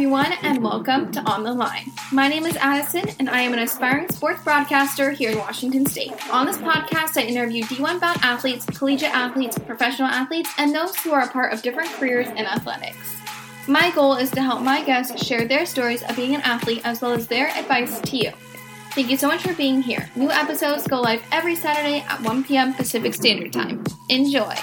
Everyone, and welcome to On the Line. My name is Addison, and I am an aspiring sports broadcaster here in Washington State. On this podcast, I interview D1 bound athletes, collegiate athletes, professional athletes, and those who are a part of different careers in athletics. My goal is to help my guests share their stories of being an athlete as well as their advice to you. Thank you so much for being here. New episodes go live every Saturday at 1 p.m. Pacific Standard Time. Enjoy.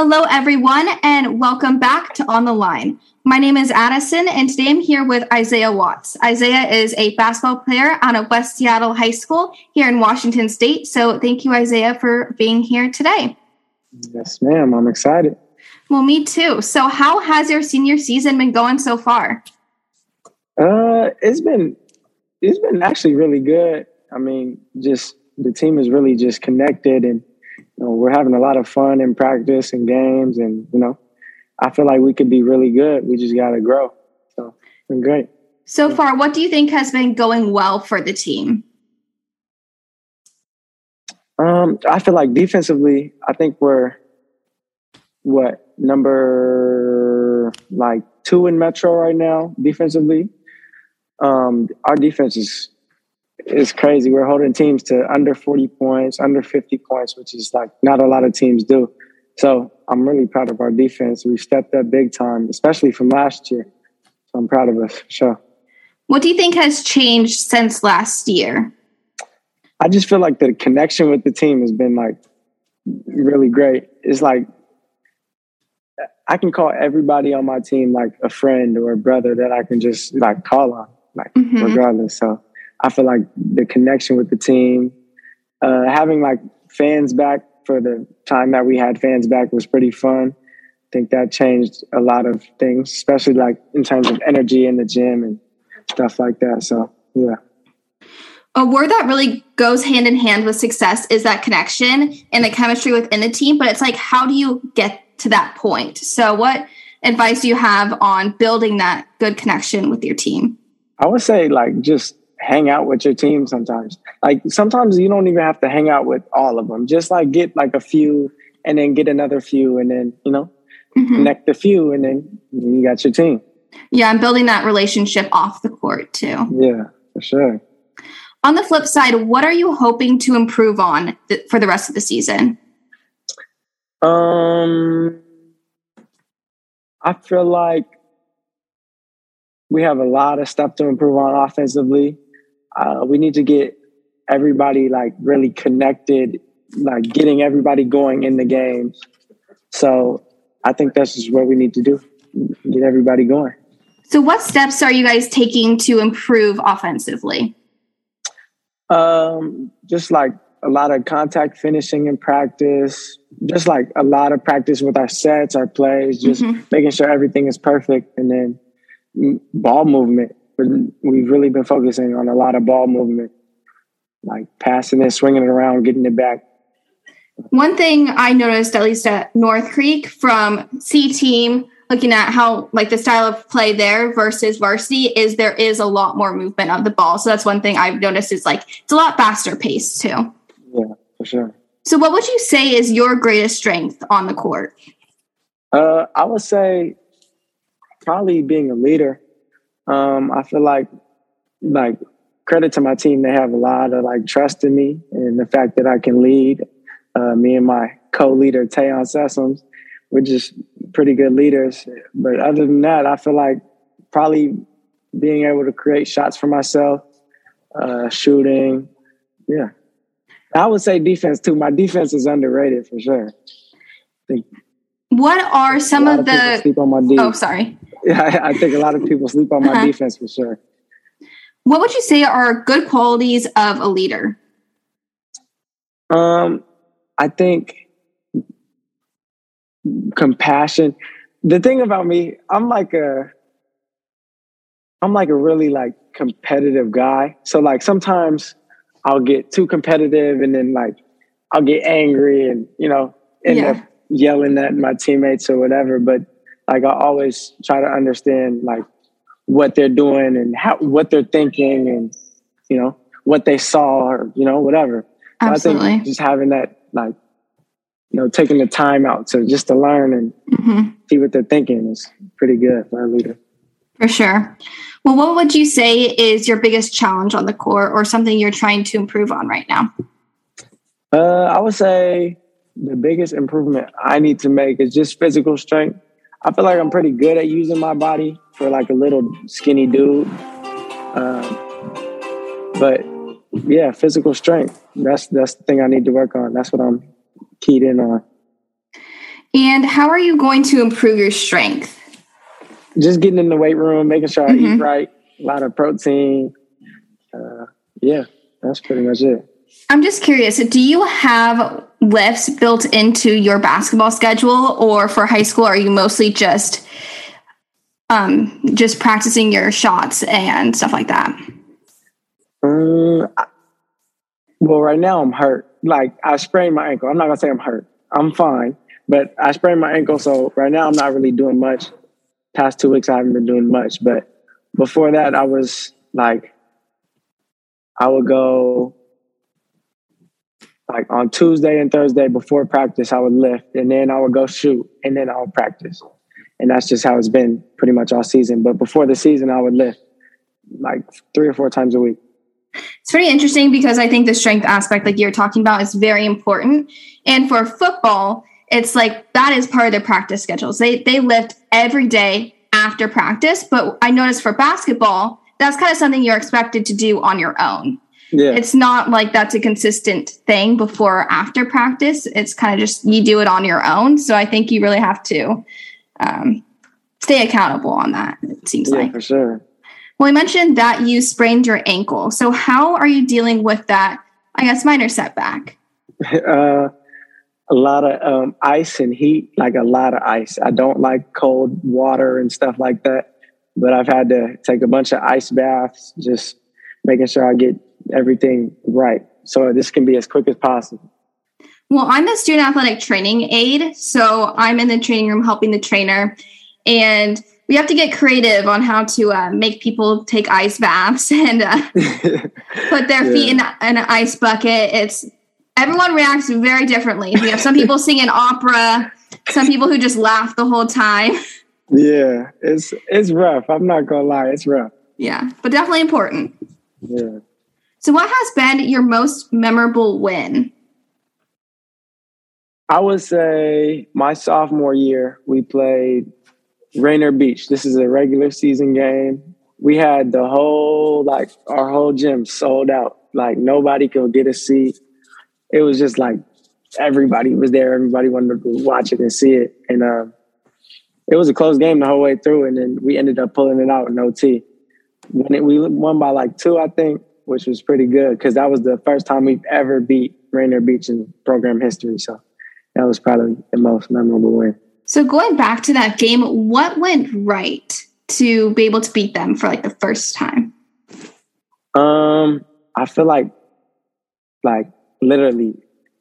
Hello, everyone, and welcome back to On the Line. My name is Addison, and today I'm here with Isaiah Watts. Isaiah is a basketball player out of West Seattle High School here in Washington State. So, thank you, Isaiah, for being here today. Yes, ma'am. I'm excited. Well, me too. So, how has your senior season been going so far? Uh, it's been it's been actually really good. I mean, just the team is really just connected and you know, we're having a lot of fun in practice and games, and you know, I feel like we could be really good. We just got to grow. So, it's been great. So far, what do you think has been going well for the team? Um, I feel like defensively, I think we're what number like two in Metro right now defensively. Um, our defense is is crazy. We're holding teams to under 40 points, under 50 points, which is like not a lot of teams do. So I'm really proud of our defense. We stepped up big time, especially from last year. So I'm proud of us for sure. What do you think has changed since last year? I just feel like the connection with the team has been like really great. It's like I can call everybody on my team like a friend or a brother that I can just like call on, like mm-hmm. regardless. So I feel like the connection with the team, uh, having like fans back for the time that we had fans back was pretty fun. I think that changed a lot of things, especially like in terms of energy in the gym and stuff like that. So, yeah. A word that really goes hand in hand with success is that connection and the chemistry within the team. But it's like, how do you get to that point? So, what advice do you have on building that good connection with your team? I would say, like, just hang out with your team sometimes. Like sometimes you don't even have to hang out with all of them. Just like get like a few and then get another few and then, you know, mm-hmm. connect a few and then you got your team. Yeah, I'm building that relationship off the court too. Yeah, for sure. On the flip side, what are you hoping to improve on th- for the rest of the season? Um I feel like we have a lot of stuff to improve on offensively uh, we need to get everybody like really connected, like getting everybody going in the games. So I think that's just what we need to do get everybody going. So, what steps are you guys taking to improve offensively? Um, just like a lot of contact finishing in practice, just like a lot of practice with our sets, our plays, just mm-hmm. making sure everything is perfect, and then ball movement we've really been focusing on a lot of ball movement, like passing it, swinging it around, getting it back. One thing I noticed, at least at North Creek, from C team, looking at how like the style of play there versus varsity, is there is a lot more movement of the ball. So that's one thing I've noticed is like it's a lot faster paced too. Yeah, for sure. So, what would you say is your greatest strength on the court? Uh, I would say probably being a leader. Um, I feel like like credit to my team, they have a lot of like trust in me and the fact that I can lead. Uh, me and my co-leader Tayon Sessoms, we're just pretty good leaders. But other than that, I feel like probably being able to create shots for myself, uh, shooting, yeah. I would say defense too. My defense is underrated for sure. what are some of, of the? Oh, sorry. Yeah, I think a lot of people sleep on my uh-huh. defense for sure. What would you say are good qualities of a leader? Um, I think compassion. The thing about me, I'm like a I'm like a really like competitive guy. So like sometimes I'll get too competitive and then like I'll get angry and you know end yeah. up yelling at my teammates or whatever. But like I always try to understand like what they're doing and how what they're thinking and you know what they saw or you know whatever. Absolutely. So I think just having that like you know taking the time out to just to learn and mm-hmm. see what they're thinking is pretty good for a leader. For sure. Well, what would you say is your biggest challenge on the court or something you're trying to improve on right now? Uh, I would say the biggest improvement I need to make is just physical strength. I feel like I'm pretty good at using my body for like a little skinny dude. Um, but yeah, physical strength. That's that's the thing I need to work on. That's what I'm keyed in on. And how are you going to improve your strength? Just getting in the weight room, making sure I mm-hmm. eat right, a lot of protein. Uh, yeah, that's pretty much it. I'm just curious. Do you have lifts built into your basketball schedule, or for high school, are you mostly just um, just practicing your shots and stuff like that? Um, well, right now I'm hurt. Like I sprained my ankle. I'm not gonna say I'm hurt. I'm fine, but I sprained my ankle, so right now I'm not really doing much. Past two weeks I haven't been doing much, but before that I was like, I would go like on Tuesday and Thursday before practice, I would lift and then I would go shoot and then I would practice. And that's just how it's been pretty much all season. But before the season, I would lift like three or four times a week. It's pretty interesting because I think the strength aspect, like you're talking about, is very important. And for football, it's like that is part of their practice schedules. They they lift every day after practice. But I noticed for basketball, that's kind of something you're expected to do on your own. Yeah. It's not like that's a consistent thing before or after practice. It's kind of just you do it on your own. So I think you really have to um, stay accountable on that. It seems yeah, like for sure. Well, I mentioned that you sprained your ankle. So how are you dealing with that? I guess minor setback. Uh, a lot of um, ice and heat, like a lot of ice. I don't like cold water and stuff like that, but I've had to take a bunch of ice baths, just making sure I get everything right. So this can be as quick as possible. Well, I'm the student athletic training aide. So I'm in the training room helping the trainer. And we have to get creative on how to uh, make people take ice baths and uh, put their yeah. feet in, in, an ice bucket. It's everyone reacts very differently. We have some people singing opera, some people who just laugh the whole time. Yeah, it's it's rough. I'm not gonna lie, it's rough. Yeah, but definitely important. Yeah. So, what has been your most memorable win? I would say my sophomore year, we played Rainier Beach. This is a regular season game. We had the whole, like, our whole gym sold out. Like, nobody could get a seat. It was just like everybody was there. Everybody wanted to watch it and see it. And uh, it was a close game the whole way through. And then we ended up pulling it out in OT. When it, we won by like two, I think, which was pretty good because that was the first time we've ever beat Rainier Beach in program history. So that was probably the most memorable win. So going back to that game, what went right to be able to beat them for like the first time? Um, I feel like like literally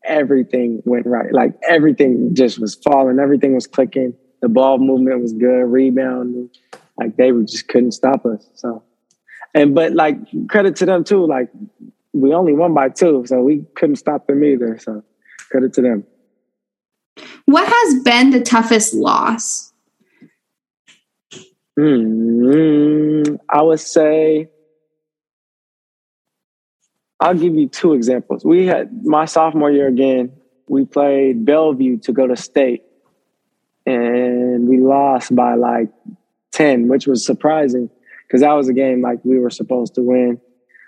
everything went right. Like everything just was falling, everything was clicking. The ball movement was good, rebounding. Like they just couldn't stop us. So and but like credit to them too. Like we only won by two, so we couldn't stop them either. So credit to them. What has been the toughest loss? Hmm. I would say I'll give you two examples. We had my sophomore year again. We played Bellevue to go to state, and we lost by like ten, which was surprising because that was a game like we were supposed to win.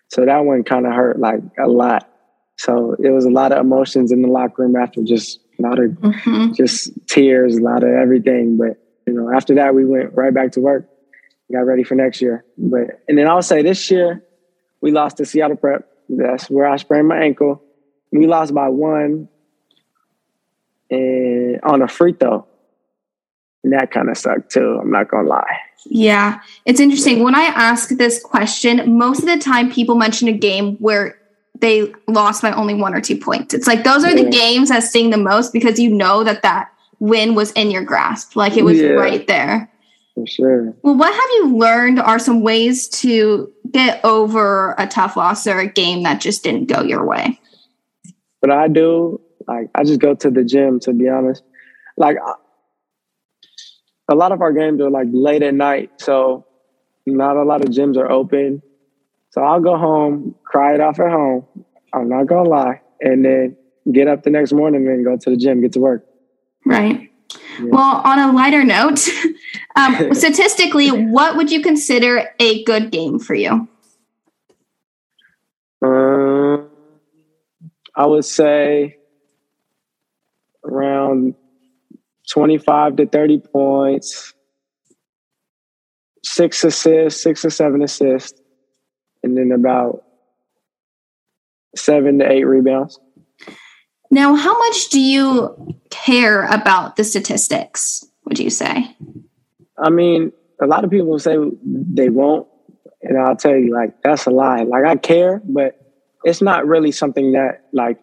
So that one kind of hurt like a lot. So it was a lot of emotions in the locker room after just a lot of mm-hmm. just tears, a lot of everything. But you know, after that we went right back to work, got ready for next year. But and then I'll say this year we lost to Seattle Prep. That's where I sprained my ankle. We lost by one and on a free throw. And that kind of sucked too. I'm not gonna lie. Yeah, it's interesting. When I ask this question, most of the time people mention a game where they lost by only one or two points. It's like those are the games that sting the most because you know that that win was in your grasp, like it was yeah. right there. For sure. Well, what have you learned are some ways to get over a tough loss or a game that just didn't go your way? What I do, like, I just go to the gym, to be honest. Like, a lot of our games are like late at night. So, not a lot of gyms are open. So, I'll go home, cry it off at home. I'm not going to lie. And then get up the next morning and go to the gym, get to work. Right. Yeah. Well, on a lighter note, um, statistically, what would you consider a good game for you? Um, I would say around 25 to 30 points, six assists, six or seven assists, and then about seven to eight rebounds. Now, how much do you care about the statistics, would you say? I mean, a lot of people say they won't. And I'll tell you, like, that's a lie. Like, I care, but it's not really something that, like,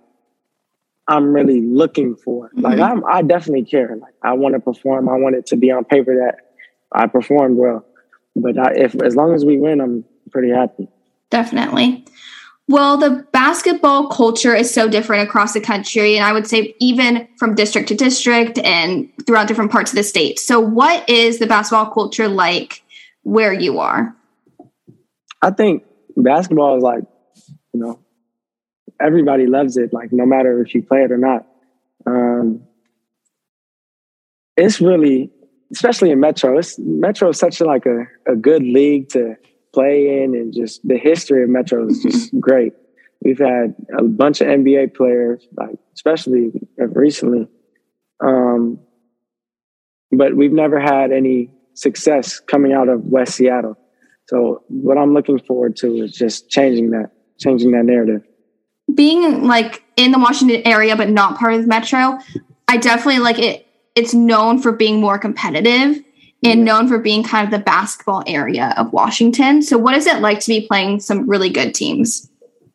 I'm really looking for. Mm-hmm. Like, I'm, I definitely care. Like, I want to perform. I want it to be on paper that I performed well. But I, if as long as we win, I'm pretty happy. Definitely. Well, the basketball culture is so different across the country, and I would say even from district to district and throughout different parts of the state. So, what is the basketball culture like where you are? I think basketball is like, you know, everybody loves it, like, no matter if you play it or not. Um, it's really, especially in Metro, it's Metro is such a, like a, a good league to play in and just the history of Metro is just great. We've had a bunch of NBA players, like especially recently, um, but we've never had any success coming out of West Seattle. So what I'm looking forward to is just changing that, changing that narrative. Being like in the Washington area, but not part of the Metro, I definitely like it. It's known for being more competitive and known for being kind of the basketball area of Washington. So, what is it like to be playing some really good teams?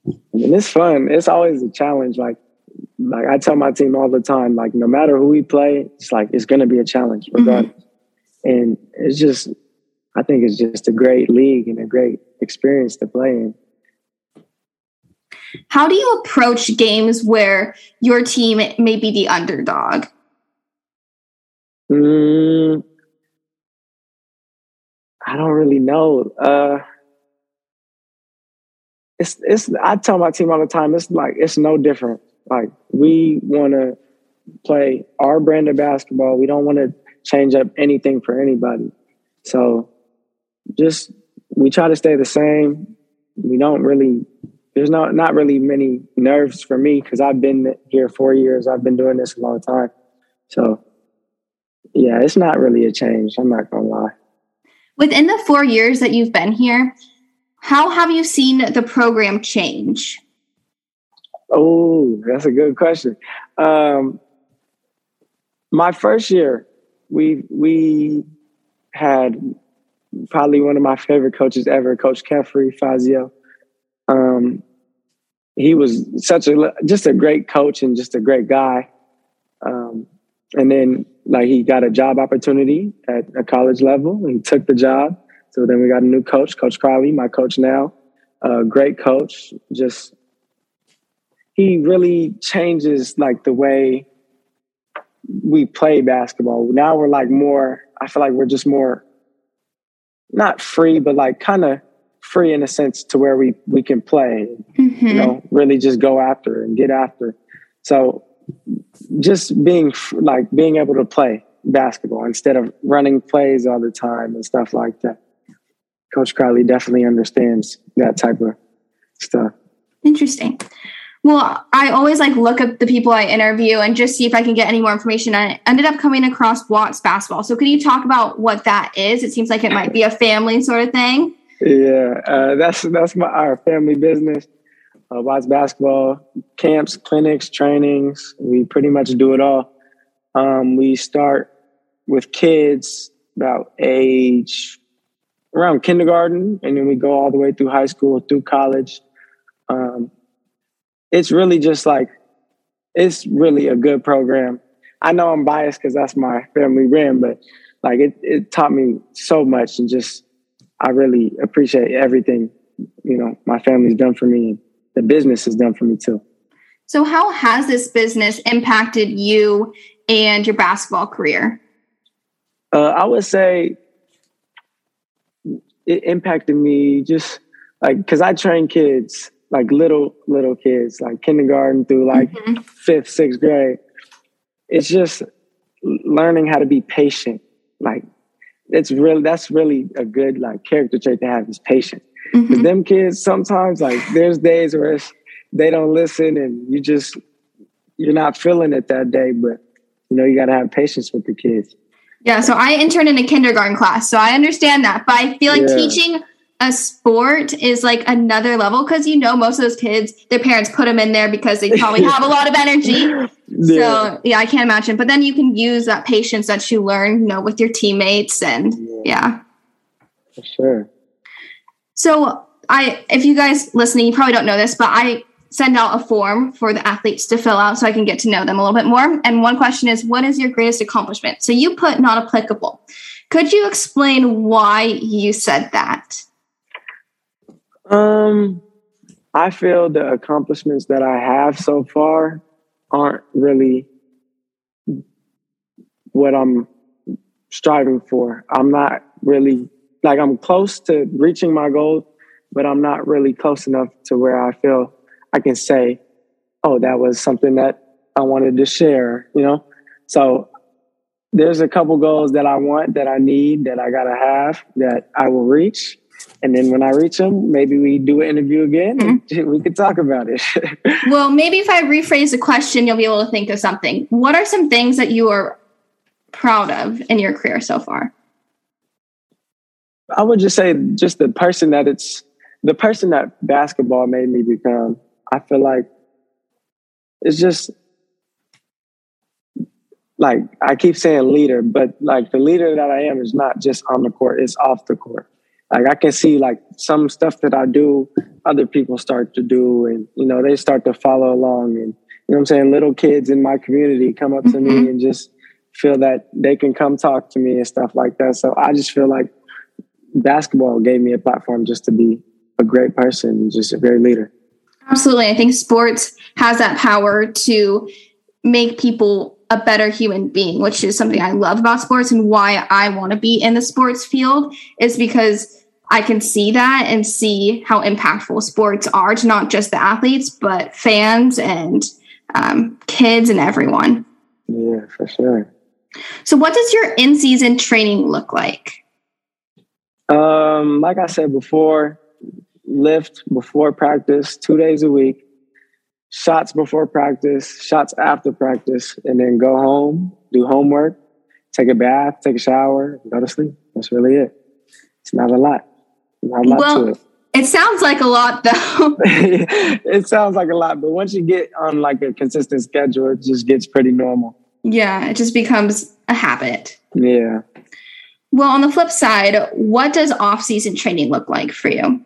And it's fun. It's always a challenge. Like, like I tell my team all the time, like no matter who we play, it's like it's going to be a challenge, mm-hmm. regardless. Mm-hmm. And it's just, I think it's just a great league and a great experience to play in. How do you approach games where your team may be the underdog? Mm, I don't really know. Uh, it's it's. I tell my team all the time. It's like it's no different. Like we want to play our brand of basketball. We don't want to change up anything for anybody. So just we try to stay the same. We don't really. There's not not really many nerves for me because I've been here four years. I've been doing this a long time. So yeah, it's not really a change. I'm not gonna lie. Within the four years that you've been here, how have you seen the program change? Oh, that's a good question. Um, my first year, we we had probably one of my favorite coaches ever, Coach Kefri Fazio. Um, he was such a just a great coach and just a great guy. Um, and then like he got a job opportunity at a college level. and He took the job. So then we got a new coach, Coach Crowley, my coach now. Uh, great coach. Just he really changes like the way we play basketball. Now we're like more. I feel like we're just more not free, but like kind of free in a sense to where we we can play. Mm-hmm. You know, really just go after and get after. So just being like being able to play basketball instead of running plays all the time and stuff like that. Coach Crowley definitely understands that type of stuff. Interesting. Well, I always like look up the people I interview and just see if I can get any more information. I ended up coming across Watts basketball. So, could you talk about what that is? It seems like it might be a family sort of thing. Yeah, uh, that's that's my our family business uh, Watts basketball camps, clinics, trainings. We pretty much do it all. Um, we start with kids about age around kindergarten, and then we go all the way through high school, through college. Um, it's really just like it's really a good program. I know I'm biased because that's my family brand, but like it, it taught me so much and just I really appreciate everything, you know, my family's done for me and the business has done for me too. So how has this business impacted you and your basketball career? Uh, I would say it impacted me just like because I train kids, like little little kids, like kindergarten through like mm-hmm. fifth, sixth grade. It's just learning how to be patient. Like it's really that's really a good like character trait to have is patience. Mm-hmm. them kids sometimes like there's days where they don't listen and you just you're not feeling it that day, but you know you got to have patience with the kids. Yeah, so I interned in a kindergarten class, so I understand that. But I feel like yeah. teaching a sport is like another level because you know most of those kids, their parents put them in there because they probably have a lot of energy. Yeah. So yeah, I can't imagine. But then you can use that patience that you learn, you know, with your teammates and yeah. yeah. For sure. So I if you guys listening, you probably don't know this, but I send out a form for the athletes to fill out so I can get to know them a little bit more. And one question is, what is your greatest accomplishment? So you put not applicable. Could you explain why you said that? Um, I feel the accomplishments that I have so far aren't really what I'm striving for. I'm not really like I'm close to reaching my goal, but I'm not really close enough to where I feel I can say, oh, that was something that I wanted to share, you know? So there's a couple goals that I want, that I need, that I gotta have, that I will reach. And then when I reach them, maybe we do an interview again mm-hmm. and we could talk about it. well, maybe if I rephrase the question, you'll be able to think of something. What are some things that you are proud of in your career so far? I would just say just the person that it's the person that basketball made me become. I feel like it's just like I keep saying leader, but like the leader that I am is not just on the court, it's off the court. Like I can see like some stuff that I do, other people start to do and you know, they start to follow along and you know what I'm saying, little kids in my community come up to mm-hmm. me and just feel that they can come talk to me and stuff like that. So I just feel like basketball gave me a platform just to be a great person, just a great leader. Absolutely. I think sports has that power to make people a better human being, which is something I love about sports and why I want to be in the sports field is because I can see that and see how impactful sports are to not just the athletes, but fans and um, kids and everyone. Yeah, for sure. So, what does your in season training look like? Um, like I said before, lift before practice two days a week, shots before practice, shots after practice, and then go home, do homework, take a bath, take a shower, go to sleep. That's really it. It's not a lot. Not a lot well, it. It sounds like a lot though. it sounds like a lot, but once you get on like a consistent schedule, it just gets pretty normal. Yeah, it just becomes a habit. Yeah. Well, on the flip side, what does off-season training look like for you?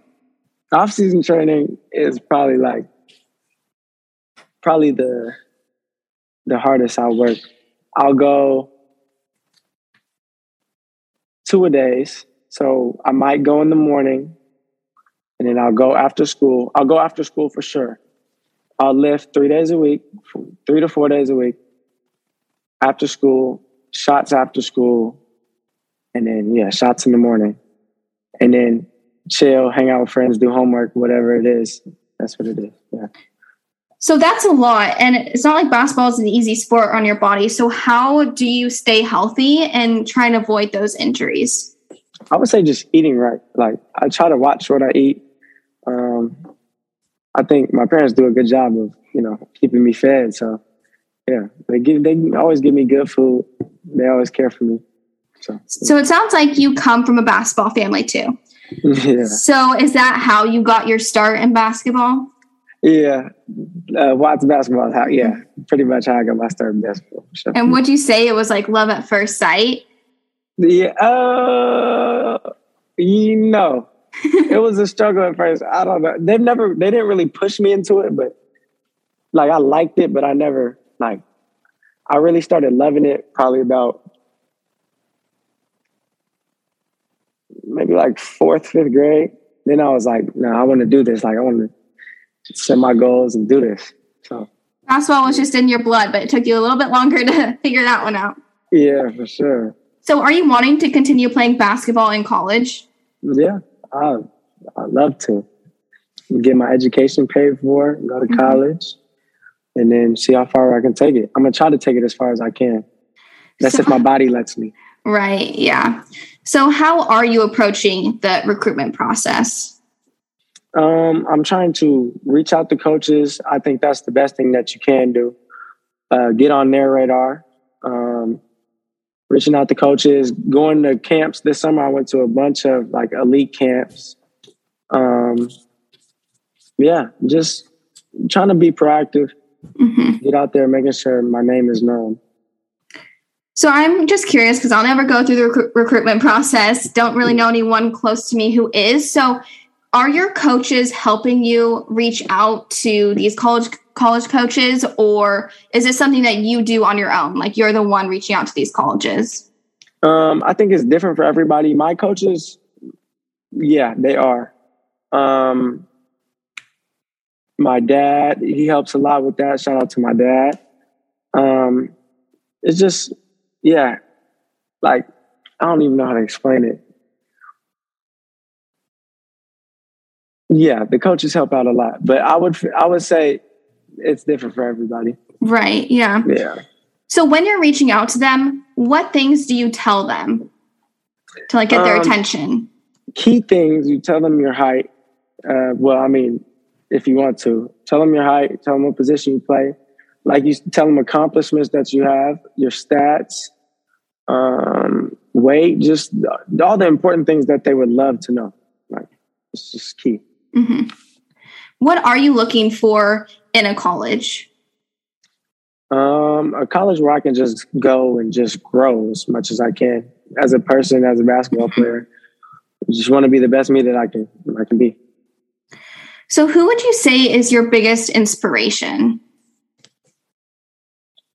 off season training is probably like probably the the hardest I work. I'll go two a days. So I might go in the morning and then I'll go after school. I'll go after school for sure. I'll lift three days a week, three to four days a week. After school, shots after school, and then yeah, shots in the morning. And then chill, hang out with friends, do homework, whatever it is. That's what it is. Yeah. So that's a lot. And it's not like basketball is an easy sport on your body. So, how do you stay healthy and try and avoid those injuries? I would say just eating right. Like, I try to watch what I eat. Um, I think my parents do a good job of, you know, keeping me fed. So, yeah, they give, they always give me good food. They always care for me. So, so it sounds like you come from a basketball family too. Yeah. So is that how you got your start in basketball? Yeah, uh, Watts basketball. How yeah, pretty much how I got my start in basketball. Sure. And would you say it was like love at first sight? Yeah, uh, you know, it was a struggle at first. I don't know. They've never, they didn't really push me into it, but like I liked it, but I never like. I really started loving it probably about maybe like fourth, fifth grade. Then I was like, no, I want to do this. Like I want to set my goals and do this. So basketball was just in your blood, but it took you a little bit longer to figure that one out. Yeah, for sure. So are you wanting to continue playing basketball in college? Yeah, I I love to get my education paid for, go to mm-hmm. college, and then see how far I can take it. I'm gonna try to take it as far as I can. That's so, if my body lets me. Right. Yeah. So, how are you approaching the recruitment process? Um, I'm trying to reach out to coaches. I think that's the best thing that you can do. Uh, get on their radar. Um, reaching out to coaches, going to camps this summer. I went to a bunch of like elite camps. Um, yeah, just trying to be proactive. Mm-hmm. Get out there, making sure my name is known. So I'm just curious because I'll never go through the rec- recruitment process. Don't really know anyone close to me who is. So are your coaches helping you reach out to these college college coaches or is this something that you do on your own? Like you're the one reaching out to these colleges? Um, I think it's different for everybody. My coaches, yeah, they are. Um, my dad, he helps a lot with that. Shout out to my dad. Um, it's just yeah, like I don't even know how to explain it. Yeah, the coaches help out a lot, but I would I would say it's different for everybody. Right. Yeah. Yeah. So when you're reaching out to them, what things do you tell them to like get their um, attention? Key things you tell them your height. Uh, well, I mean, if you want to, tell them your height. Tell them what position you play. Like you tell them accomplishments that you have, your stats, um, weight, just all the important things that they would love to know. Like it's just key. Mm-hmm. What are you looking for in a college? Um, a college where I can just go and just grow as much as I can as a person, as a basketball player. I just want to be the best me that I can I can be. So, who would you say is your biggest inspiration?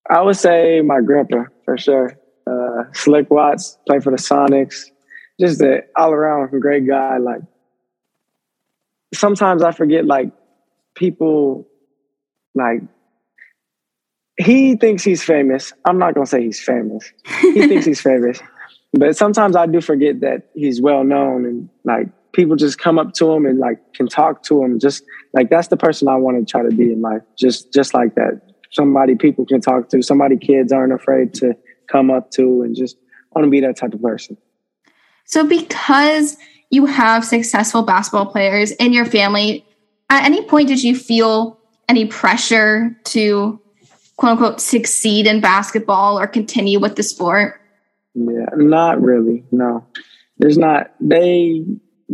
I would say my grandpa for sure uh, Slick Watts, played for the Sonics. Just an all around great guy. Like sometimes I forget like people like he thinks he's famous. I'm not gonna say he's famous. He thinks he's famous. But sometimes I do forget that he's well known and like people just come up to him and like can talk to him. Just like that's the person I want to try to be in life. Just just like that. Somebody people can talk to, somebody kids aren't afraid to come up to and just want to be that type of person. So, because you have successful basketball players in your family, at any point did you feel any pressure to quote unquote succeed in basketball or continue with the sport? Yeah, not really. No, there's not. They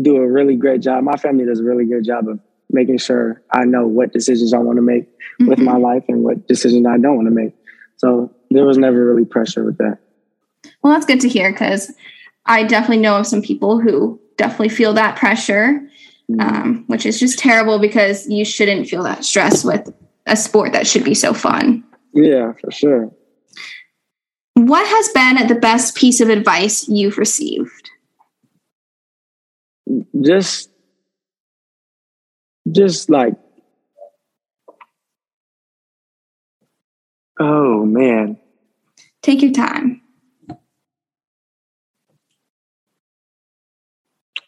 do a really great job. My family does a really good job of making sure I know what decisions I want to make mm-hmm. with my life and what decisions I don't want to make. So there was never really pressure with that. Well, that's good to hear because I definitely know of some people who definitely feel that pressure, mm-hmm. um, which is just terrible because you shouldn't feel that stress with a sport that should be so fun. Yeah, for sure. What has been the best piece of advice you've received? Just, just like Oh man. Take your time.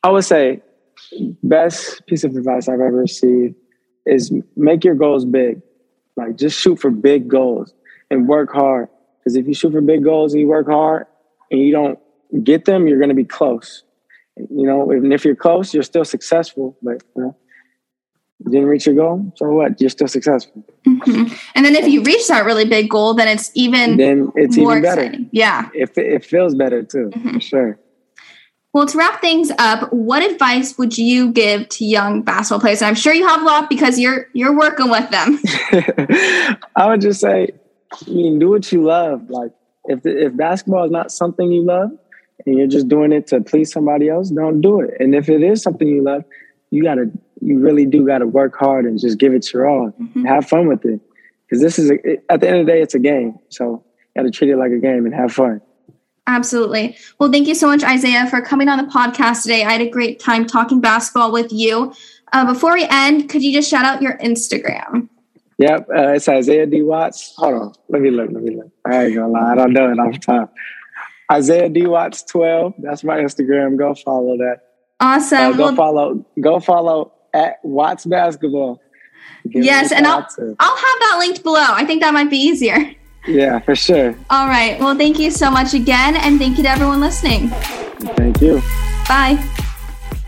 I would say best piece of advice I've ever received is make your goals big. Like just shoot for big goals and work hard. Because if you shoot for big goals and you work hard and you don't get them, you're going to be close. You know, and if you're close, you're still successful. But you know, you didn't reach your goal, so what? You're still successful. Mm-hmm. And then if you reach that really big goal, then it's even then it's even better. Exciting. Yeah, it, it feels better too, mm-hmm. for sure. Well, to wrap things up, what advice would you give to young basketball players? And I'm sure you have a lot because you're you're working with them. I would just say, I mean, do what you love. Like if if basketball is not something you love, and you're just doing it to please somebody else, don't do it. And if it is something you love, you gotta you really do got to work hard and just give it your all. Mm-hmm. Have fun with it, because this is a, at the end of the day, it's a game. So you got to treat it like a game and have fun. Absolutely. Well, thank you so much, Isaiah, for coming on the podcast today. I had a great time talking basketball with you. Uh, before we end, could you just shout out your Instagram? Yep, uh, it's Isaiah D. Watts. Hold on, let me look. Let me look. I ain't gonna lie, I don't know it off top. Isaiah D. Watts twelve. That's my Instagram. Go follow that. Awesome. Uh, go well, follow. Go follow at Watts Basketball. Give yes, and I'll I'll have that linked below. I think that might be easier. Yeah, for sure. All right. Well, thank you so much again, and thank you to everyone listening. Thank you. Bye.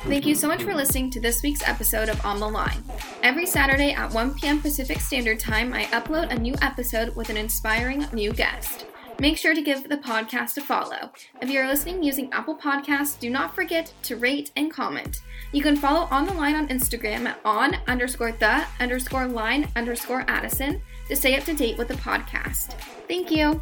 Thank you so much for listening to this week's episode of On the Line. Every Saturday at 1 p.m. Pacific Standard Time, I upload a new episode with an inspiring new guest. Make sure to give the podcast a follow. If you're listening using Apple Podcasts, do not forget to rate and comment. You can follow On the Line on Instagram at on underscore the underscore line underscore Addison to stay up to date with the podcast. Thank you.